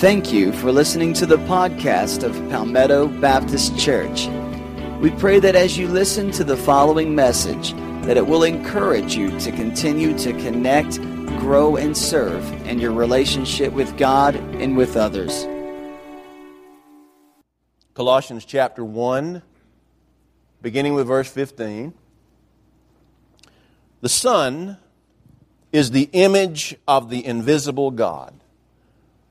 Thank you for listening to the podcast of Palmetto Baptist Church. We pray that as you listen to the following message, that it will encourage you to continue to connect, grow, and serve in your relationship with God and with others. Colossians chapter 1, beginning with verse 15. The Son is the image of the invisible God,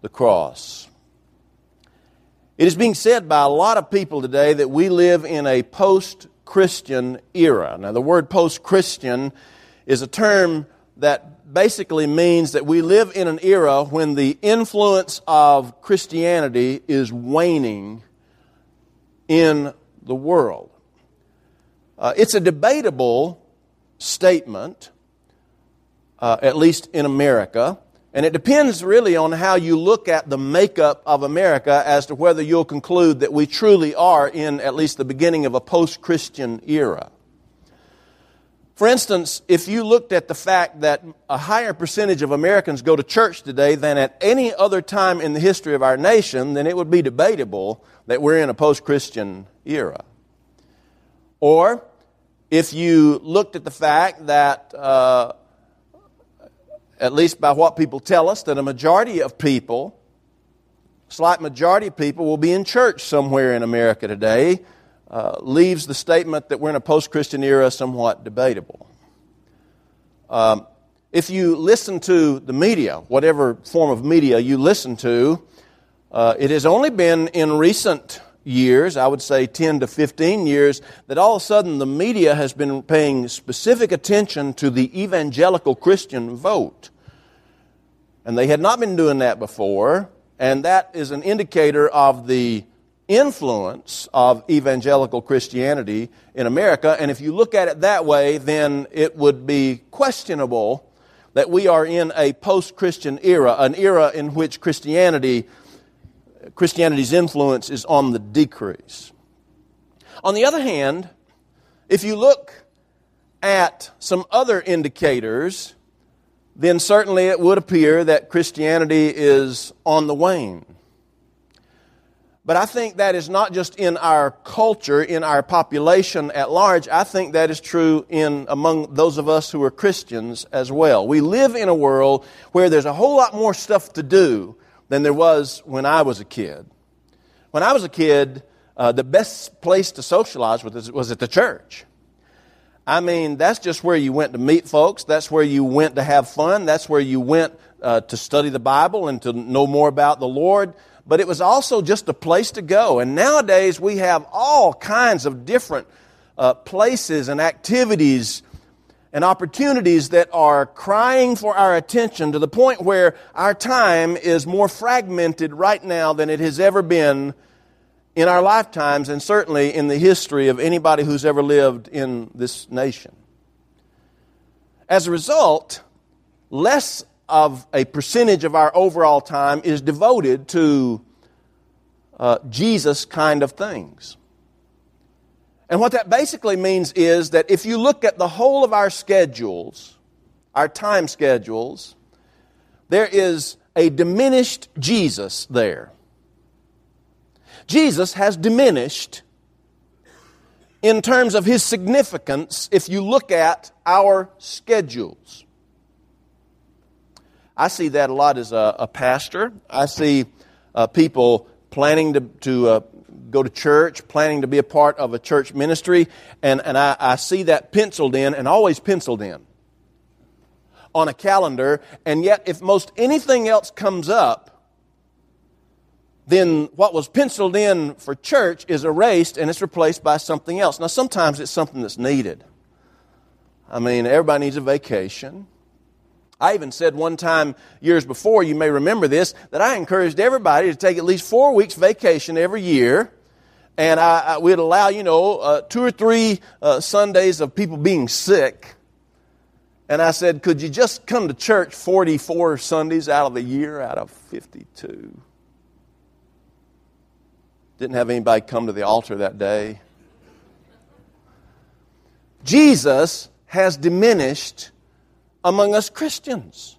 the cross. It is being said by a lot of people today that we live in a post Christian era. Now, the word post Christian is a term that basically means that we live in an era when the influence of Christianity is waning in the world. Uh, it's a debatable statement, uh, at least in America. And it depends really on how you look at the makeup of America as to whether you'll conclude that we truly are in at least the beginning of a post Christian era. For instance, if you looked at the fact that a higher percentage of Americans go to church today than at any other time in the history of our nation, then it would be debatable that we're in a post Christian era. Or if you looked at the fact that, uh, at least by what people tell us, that a majority of people, slight majority of people, will be in church somewhere in America today, uh, leaves the statement that we're in a post Christian era somewhat debatable. Um, if you listen to the media, whatever form of media you listen to, uh, it has only been in recent years, I would say 10 to 15 years, that all of a sudden the media has been paying specific attention to the evangelical Christian vote. And they had not been doing that before, and that is an indicator of the influence of evangelical Christianity in America. And if you look at it that way, then it would be questionable that we are in a post Christian era, an era in which Christianity Christianity's influence is on the decrease. On the other hand, if you look at some other indicators, then certainly it would appear that Christianity is on the wane. But I think that is not just in our culture, in our population at large. I think that is true in among those of us who are Christians as well. We live in a world where there's a whole lot more stuff to do than there was when I was a kid. When I was a kid, uh, the best place to socialize was, was at the church. I mean, that's just where you went to meet folks. That's where you went to have fun. That's where you went uh, to study the Bible and to know more about the Lord. But it was also just a place to go. And nowadays we have all kinds of different uh, places and activities and opportunities that are crying for our attention to the point where our time is more fragmented right now than it has ever been in our lifetimes and certainly in the history of anybody who's ever lived in this nation. As a result, less of a percentage of our overall time is devoted to uh, Jesus kind of things. And what that basically means is that if you look at the whole of our schedules, our time schedules, there is a diminished Jesus there. Jesus has diminished in terms of his significance if you look at our schedules. I see that a lot as a, a pastor. I see uh, people planning to, to uh, go to church, planning to be a part of a church ministry, and, and I, I see that penciled in and always penciled in on a calendar. And yet, if most anything else comes up, then what was penciled in for church is erased and it's replaced by something else. Now, sometimes it's something that's needed. I mean, everybody needs a vacation. I even said one time years before, you may remember this, that I encouraged everybody to take at least four weeks vacation every year. And I, I we'd allow, you know, uh, two or three uh, Sundays of people being sick. And I said, could you just come to church 44 Sundays out of the year out of 52? Didn't have anybody come to the altar that day. Jesus has diminished among us Christians.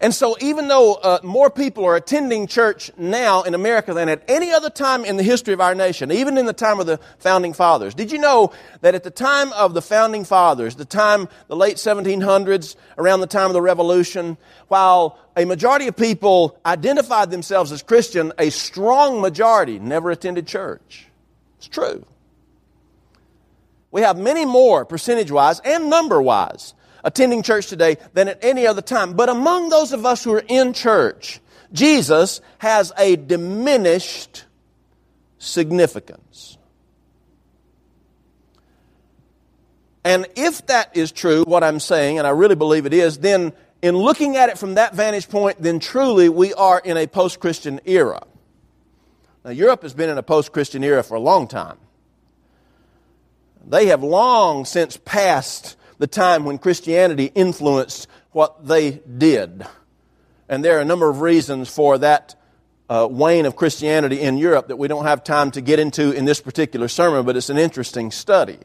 And so, even though uh, more people are attending church now in America than at any other time in the history of our nation, even in the time of the founding fathers, did you know that at the time of the founding fathers, the time, the late 1700s, around the time of the Revolution, while a majority of people identified themselves as Christian, a strong majority never attended church? It's true. We have many more, percentage wise and number wise, attending church today than at any other time. But among those of us who are in church, Jesus has a diminished significance. And if that is true, what I'm saying, and I really believe it is, then in looking at it from that vantage point, then truly we are in a post Christian era. Now, Europe has been in a post Christian era for a long time. They have long since passed the time when Christianity influenced what they did. And there are a number of reasons for that uh, wane of Christianity in Europe that we don't have time to get into in this particular sermon, but it's an interesting study.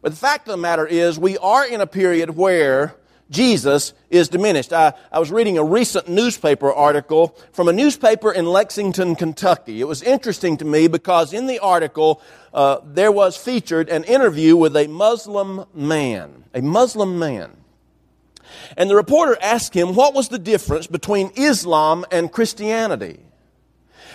But the fact of the matter is, we are in a period where Jesus is diminished. I, I, was reading a recent newspaper article from a newspaper in Lexington, Kentucky. It was interesting to me because in the article uh, there was featured an interview with a Muslim man. A Muslim man. And the reporter asked him what was the difference between Islam and Christianity.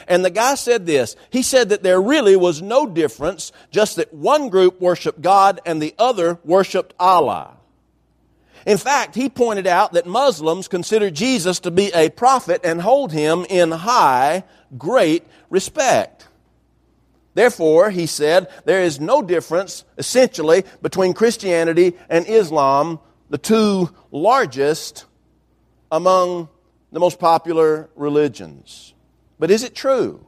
And the guy said this. He said that there really was no difference, just that one group worshiped God and the other worshiped Allah. In fact, he pointed out that Muslims consider Jesus to be a prophet and hold him in high, great respect. Therefore, he said, there is no difference, essentially, between Christianity and Islam, the two largest among the most popular religions. But is it true?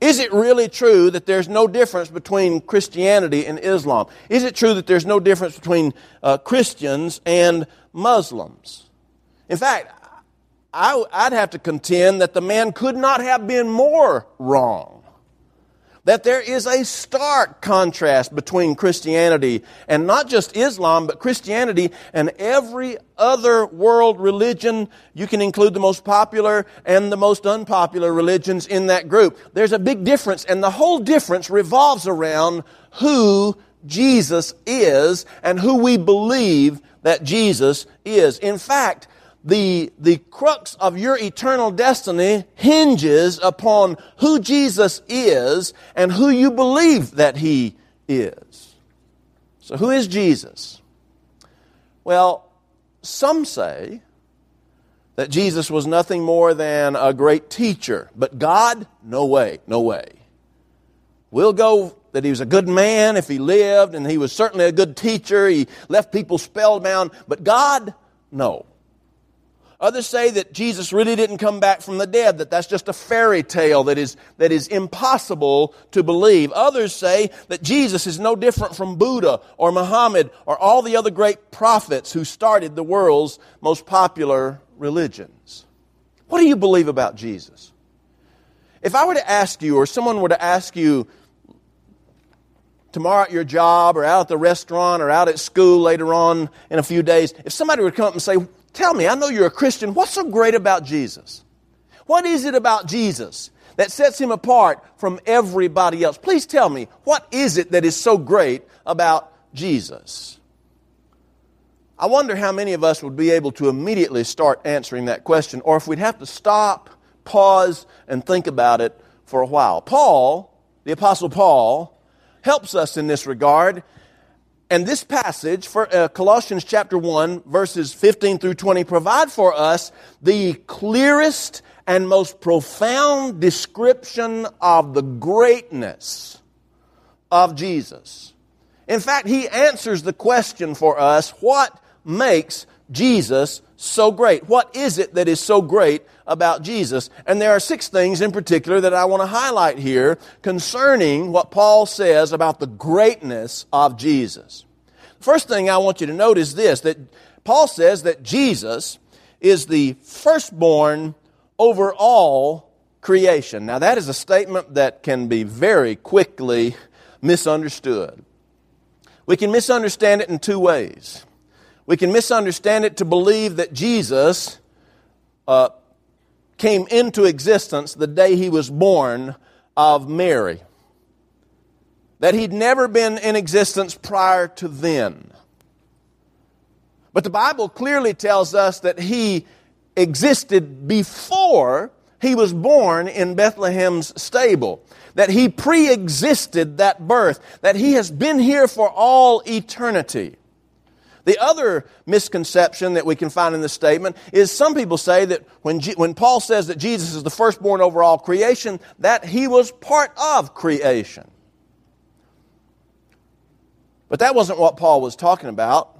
Is it really true that there's no difference between Christianity and Islam? Is it true that there's no difference between uh, Christians and Muslims? In fact, I, would have to contend that the man could not have been more wrong that there is a stark contrast between Christianity and not just Islam, but Christianity and every other world religion. You can include the most popular and the most unpopular religions in that group. There's a big difference, and the whole difference revolves around who Jesus is and who we believe that Jesus is. In fact, the, the crux of your eternal destiny hinges upon who Jesus is and who you believe that He is. So, who is Jesus? Well, some say that Jesus was nothing more than a great teacher, but God, no way, no way. We'll go that he was a good man if he lived, and he was certainly a good teacher. He left people spellbound, but God, no. Others say that Jesus really didn't come back from the dead, that that's just a fairy tale that is, that is impossible to believe. Others say that Jesus is no different from Buddha or Muhammad or all the other great prophets who started the world's most popular religions. What do you believe about Jesus? If I were to ask you, or someone were to ask you tomorrow at your job, or out at the restaurant, or out at school later on in a few days, if somebody would come up and say, Tell me, I know you're a Christian. What's so great about Jesus? What is it about Jesus that sets him apart from everybody else? Please tell me, what is it that is so great about Jesus? I wonder how many of us would be able to immediately start answering that question, or if we'd have to stop, pause, and think about it for a while. Paul, the Apostle Paul, helps us in this regard. And this passage, for, uh, Colossians chapter 1, verses 15 through 20, provide for us the clearest and most profound description of the greatness of Jesus. In fact, he answers the question for us what makes Jesus so great? What is it that is so great about Jesus? And there are six things in particular that I want to highlight here concerning what Paul says about the greatness of Jesus. First thing I want you to note is this that Paul says that Jesus is the firstborn over all creation. Now, that is a statement that can be very quickly misunderstood. We can misunderstand it in two ways. We can misunderstand it to believe that Jesus uh, came into existence the day he was born of Mary. That he'd never been in existence prior to then. But the Bible clearly tells us that he existed before he was born in Bethlehem's stable. That he pre existed that birth. That he has been here for all eternity. The other misconception that we can find in this statement is some people say that when, G- when Paul says that Jesus is the firstborn over all creation, that he was part of creation. But that wasn't what Paul was talking about.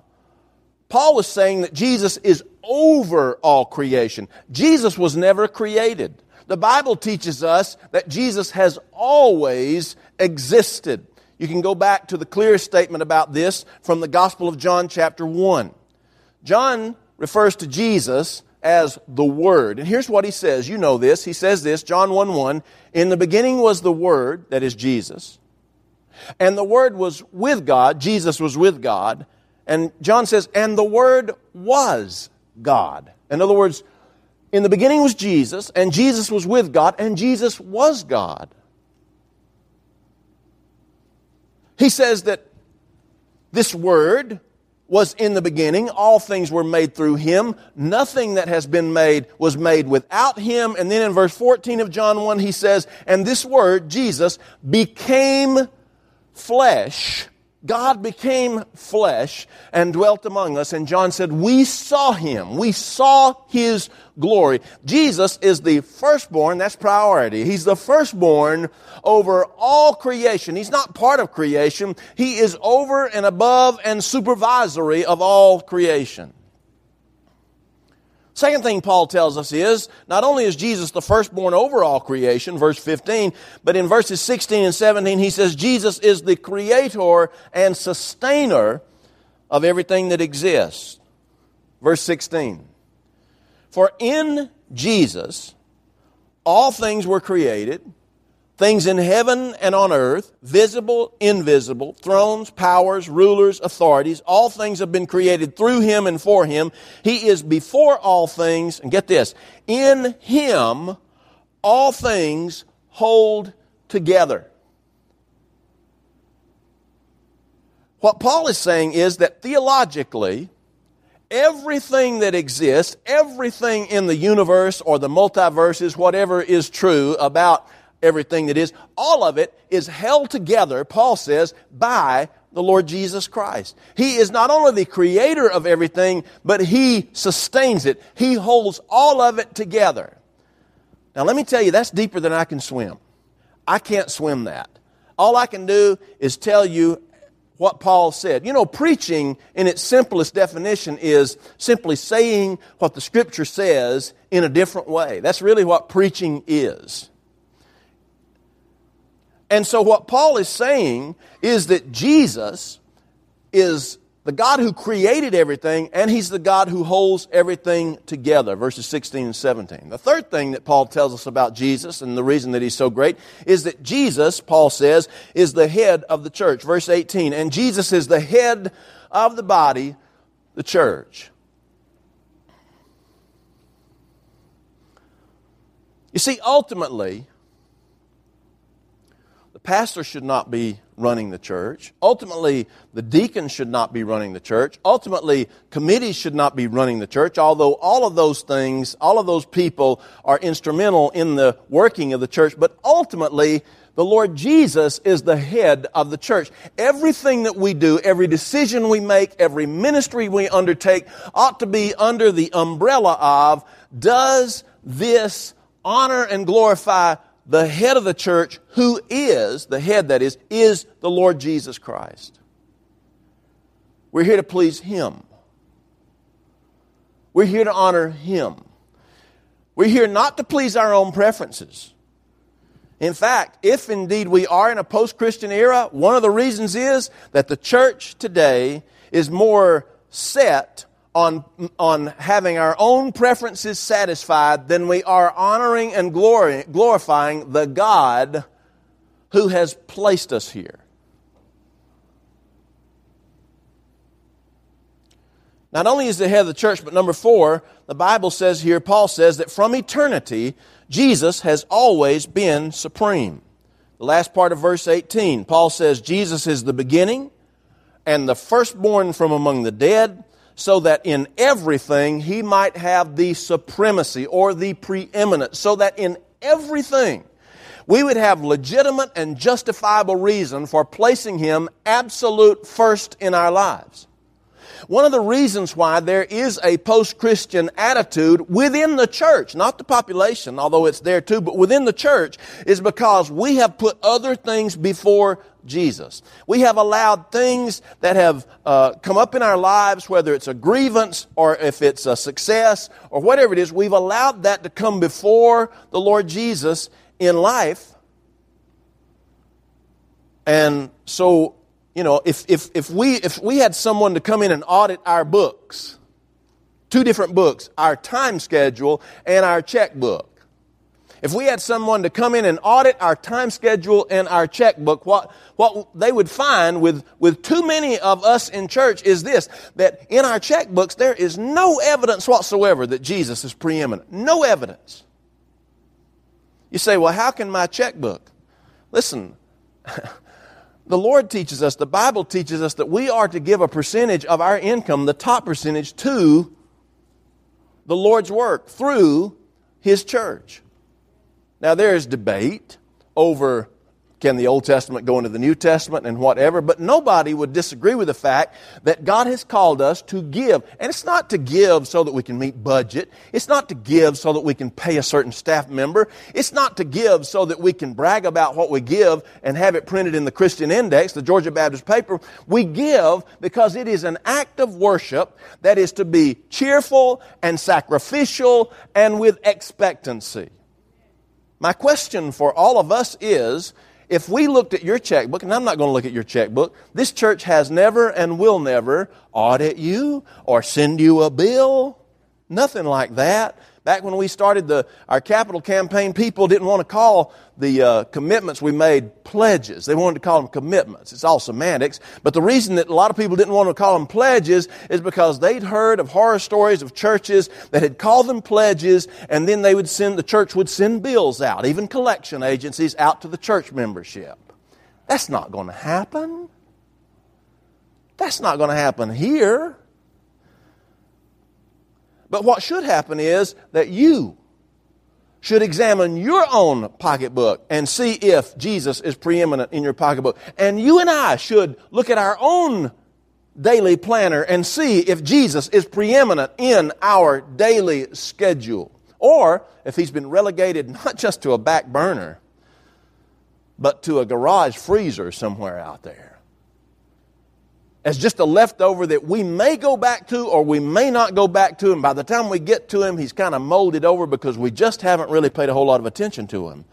Paul was saying that Jesus is over all creation. Jesus was never created. The Bible teaches us that Jesus has always existed. You can go back to the clearest statement about this from the Gospel of John, chapter 1. John refers to Jesus as the Word. And here's what he says. You know this. He says this, John 1 1. In the beginning was the Word, that is Jesus. And the Word was with God. Jesus was with God. And John says, and the Word was God. In other words, in the beginning was Jesus, and Jesus was with God, and Jesus was God. He says that this word was in the beginning. All things were made through him. Nothing that has been made was made without him. And then in verse 14 of John 1, he says, And this word, Jesus, became flesh God became flesh and dwelt among us. And John said, We saw him. We saw his glory. Jesus is the firstborn. That's priority. He's the firstborn over all creation. He's not part of creation. He is over and above and supervisory of all creation. Second thing Paul tells us is not only is Jesus the firstborn over all creation, verse 15, but in verses 16 and 17 he says Jesus is the creator and sustainer of everything that exists. Verse 16. For in Jesus all things were created Things in heaven and on earth, visible, invisible, thrones, powers, rulers, authorities, all things have been created through him and for him. He is before all things, and get this, in him all things hold together. What Paul is saying is that theologically, everything that exists, everything in the universe or the multiverses, whatever is true about everything that is, all of it is held together, Paul says, by the Lord Jesus Christ. He is not only the creator of everything, but He sustains it. He holds all of it together. Now, let me tell you, that's deeper than I can swim. I can't swim that. All I can do is tell you what Paul said. You know, preaching in its simplest definition is simply saying what the Scripture says in a different way. That's really what preaching is. And so, what Paul is saying is that Jesus is the God who created everything, and He's the God who holds everything together. Verses 16 and 17. The third thing that Paul tells us about Jesus, and the reason that He's so great, is that Jesus, Paul says, is the head of the church. Verse 18. And Jesus is the head of the body, the church. You see, ultimately, the pastor should not be running the church. Ultimately, the deacons should not be running the church. Ultimately, committees should not be running the church, although all of those things, all of those people are instrumental in the working of the church. But ultimately, the Lord Jesus is the head of the church. Everything that we do, every decision we make, every ministry we undertake ought to be under the umbrella of does this honor and glorify the head of the church, who is, the head that is, is the Lord Jesus Christ. We're here to please Him. We're here to honor Him. We're here not to please our own preferences. In fact, if indeed we are in a post Christian era, one of the reasons is that the church today is more set on, on having our own preferences satisfied than we are honoring and glory, glorifying the God who has placed us here. Not only is the head of the church, but number four, the Bible says here, Paul says that from eternity, Jesus has always been supreme. The last part of verse 18, Paul says, Jesus is the beginning and the firstborn from among the dead so that in everything he might have the supremacy or the preeminence, so that in everything we would have legitimate and justifiable reason for placing him absolute first in our lives. One of the reasons why there is a post-Christian attitude within the church, not the population, although it's there too, but within the church, is because we have put other things before Jesus. We have allowed things that have uh, come up in our lives, whether it's a grievance or if it's a success or whatever it is, we've allowed that to come before the Lord Jesus in life. And so you know, if, if, if, we, if we had someone to come in and audit our books, two different books, our time schedule and our checkbook. If we had someone to come in and audit our time schedule and our checkbook, what, what they would find with, with too many of us in church is this, that in our checkbooks there is no evidence whatsoever that Jesus is preeminent. No evidence. You say, well, how can my checkbook? Listen, The Lord teaches us, the Bible teaches us that we are to give a percentage of our income, the top percentage, to the Lord's work through His church. Now, there is debate over can the Old Testament go into the New Testament and whatever? But nobody would disagree with the fact that God has called us to give. And it's not to give so that we can meet budget. It's not to give so that we can pay a certain staff member. It's not to give so that we can brag about what we give and have it printed in the Christian Index, the Georgia Baptist paper. We give because it is an act of worship that is to be cheerful and sacrificial and with expectancy. My question for all of us is, if we looked at your checkbook, and I'm not going to look at your checkbook, this church has never and will never audit you or send you a bill. Nothing like that. Back when we started the, our capital campaign, people didn't want to call the uh, commitments we made pledges. They wanted to call them commitments. It's all semantics. But the reason that a lot of people didn't want to call them pledges is because they'd heard of horror stories of churches that had called them pledges and then they would send, the church would send bills out, even collection agencies out to the church membership. That's not going to happen. That's not going to happen here. But what should happen is that you should examine your own pocketbook and see if Jesus is preeminent in your pocketbook. And you and I should look at our own daily planner and see if Jesus is preeminent in our daily schedule. Or if he's been relegated not just to a back burner, but to a garage freezer somewhere out there as just a leftover that we may go back to or we may not go back to. And by the time we get to him, he's kind of molded over because we just haven't really paid a whole lot of attention to him.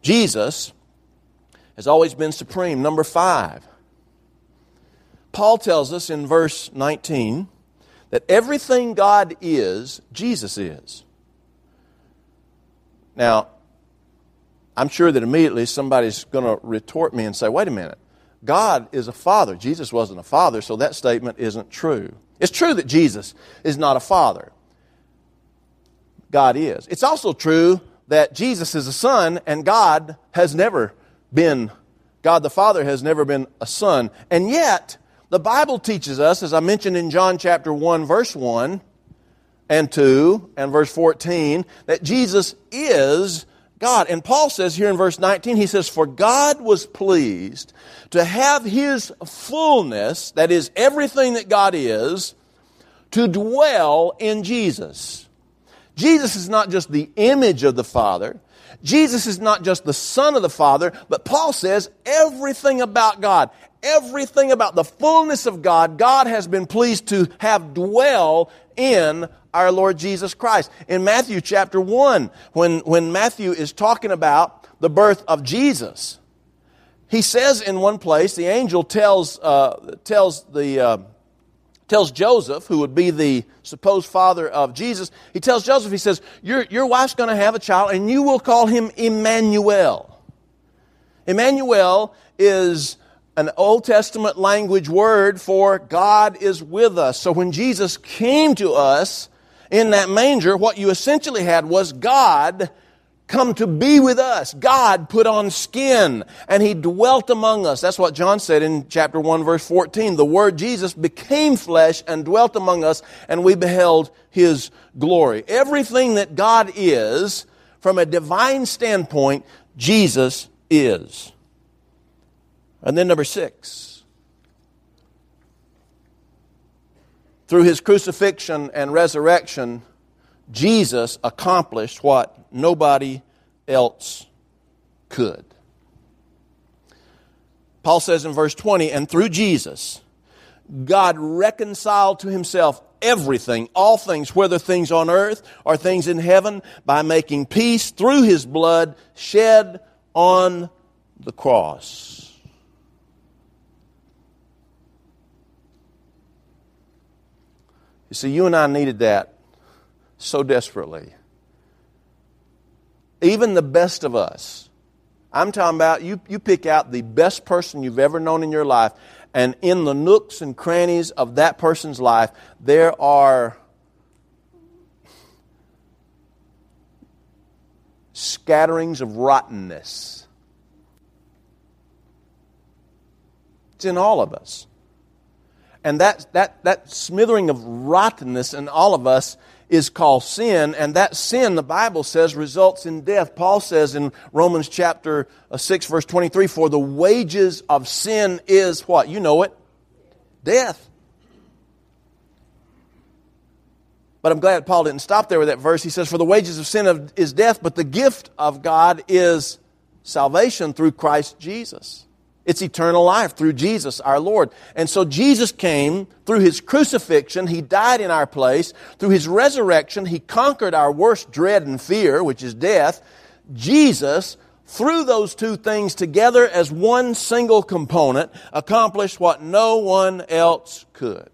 Jesus has always been supreme. Number five, Paul tells us in verse 19 that everything God is, Jesus is. Now, I'm sure that immediately somebody's going to retort me and say, wait a minute. God is a father. Jesus wasn't a father, so that statement isn't true. It's true that Jesus is not a father. God is. It's also true that Jesus is a son and God has never been God the Father has never been a son. And yet, the Bible teaches us, as I mentioned in John chapter 1, verse 1 and 2 and verse 14, that Jesus is God. And Paul says here in verse 19, he says, For God was pleased to have his fullness, that is, everything that God is, to dwell in Jesus. Jesus is not just the image of the Father. Jesus is not just the Son of the Father, but Paul says everything about God, everything about the fullness of God, God has been pleased to have dwell in our Lord Jesus Christ. In Matthew chapter 1, when, when Matthew is talking about the birth of Jesus, he says in one place, the angel tells, uh, tells the, uh, tells Joseph, who would be the supposed father of Jesus, he tells Joseph, he says, Your, your wife's going to have a child, and you will call him Emmanuel. Emmanuel is an Old Testament language word for God is with us. So when Jesus came to us in that manger, what you essentially had was God come to be with us. God put on skin and he dwelt among us. That's what John said in chapter 1 verse 14. The word Jesus became flesh and dwelt among us and we beheld his glory. Everything that God is, from a divine standpoint, Jesus is. And then number six. Through his crucifixion and resurrection, Jesus accomplished what nobody else could. Paul says in verse 20, and through Jesus, God reconciled to himself everything, all things, whether things on earth or things in heaven, by making peace through his blood shed on the cross. You see, you and I needed that so desperately. Even the best of us. I'm talking about you, you pick out the best person you've ever known in your life, and in the nooks and crannies of that person's life, there are scatterings of rottenness. It's in all of us. And that, that, that smithering of rottenness in all of us is called sin, and that sin, the Bible says, results in death. Paul says in Romans chapter uh, 6, verse 23, For the wages of sin is what? You know it death. But I'm glad Paul didn't stop there with that verse. He says, For the wages of sin is death, but the gift of God is salvation through Christ Jesus. It's eternal life through Jesus our Lord. And so Jesus came through his crucifixion. He died in our place. Through his resurrection, he conquered our worst dread and fear, which is death. Jesus, through those two things together as one single component, accomplished what no one else could.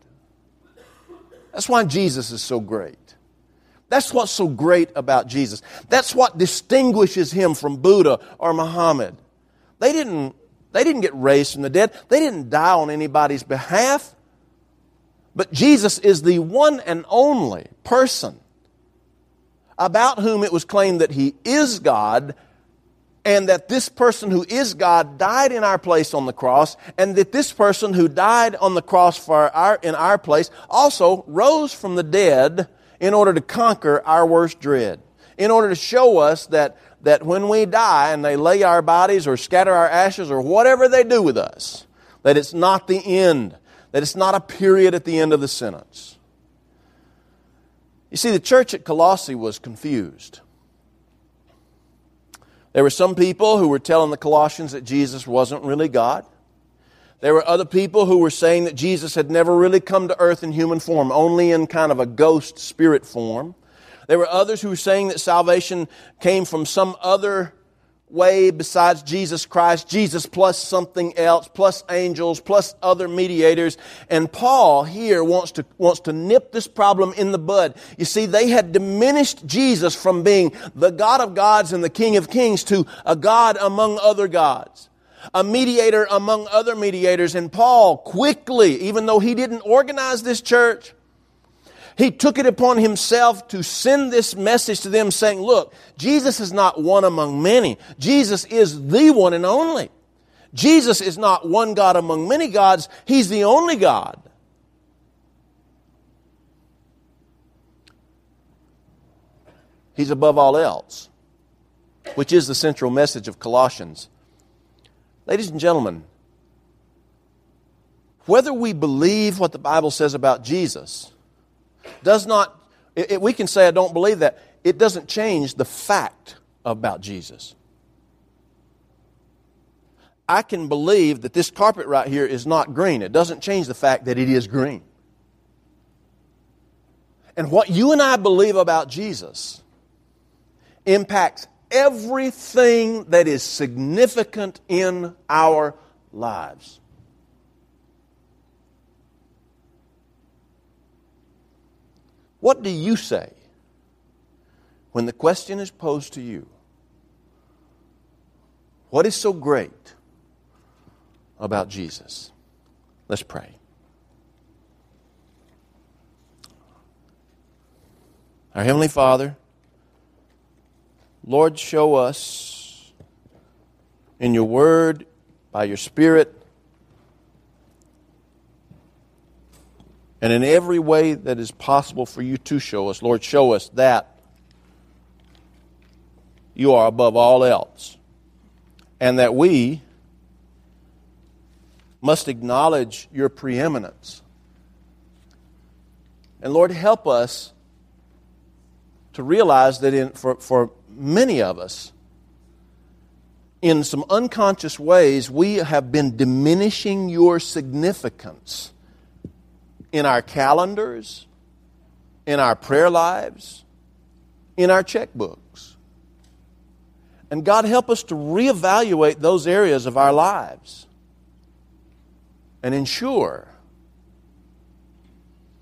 That's why Jesus is so great. That's what's so great about Jesus. That's what distinguishes him from Buddha or Muhammad. They didn't they didn't get raised from the dead. They didn't die on anybody's behalf. But Jesus is the one and only person about whom it was claimed that he is God and that this person who is God died in our place on the cross, and that this person who died on the cross for our, in our place also rose from the dead in order to conquer our worst dread, in order to show us that that when we die and they lay our bodies or scatter our ashes or whatever they do with us, that it's not the end, that it's not a period at the end of the sentence. You see, the church at Colossae was confused. There were some people who were telling the Colossians that Jesus wasn't really God. There were other people who were saying that Jesus had never really come to earth in human form, only in kind of a ghost spirit form. There were others who were saying that salvation came from some other way besides Jesus Christ, Jesus plus something else, plus angels, plus other mediators. And Paul here wants to, wants to nip this problem in the bud. You see, they had diminished Jesus from being the God of gods and the King of kings to a God among other gods. A mediator among other mediators. And Paul quickly, even though he didn't organize this church, he took it upon himself to send this message to them saying, look, Jesus is not one among many. Jesus is the one and only. Jesus is not one God among many gods, He's the only God. He's above all else, which is the central message of Colossians. Ladies and gentlemen, whether we believe what the Bible says about Jesus does not, it, it, we can say, I don't believe that. It doesn't change the fact about Jesus. I can believe that this carpet right here is not green. It doesn't change the fact that it is green. And what you and I believe about Jesus impacts everything that is significant in our lives. What do you say when the question is posed to you? What is so great about Jesus? Let's pray. Our Heavenly Father, Lord, show us in your word, by your Spirit, and in every way that is possible for you to show us, Lord, show us that you are above all else, and that we must acknowledge your preeminence. And Lord, help us to realize that in, for, for many of us, in some unconscious ways, we have been diminishing your significance in our calendars, in our prayer lives, in our checkbooks. And God, help us to reevaluate those areas of our lives and ensure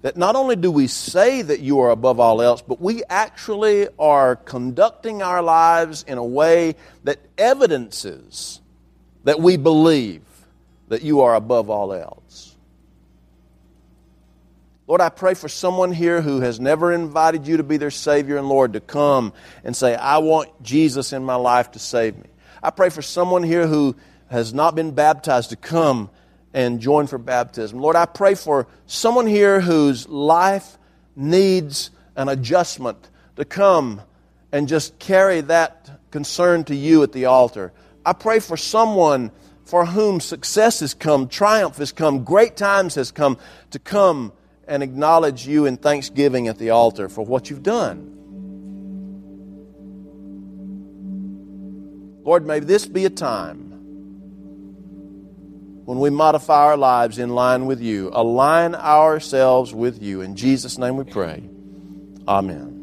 that not only do we say that you are above all else, but we actually are conducting our lives in a way that evidences that we believe that you are above all else. Lord, I pray for someone here who has never invited you to be their Savior and Lord to come and say, I want Jesus in my life to save me. I pray for someone here who has not been baptized to come and join for baptism. Lord, I pray for someone here whose life needs an adjustment to come and just carry that concern to you at the altar. I pray for someone for whom success has come, triumph has come, great times has come, to come and acknowledge you in thanksgiving at the altar for what you've done. Lord, may this be a time when we modify our lives in line with you, align ourselves with you. In Jesus' name we pray. Amen.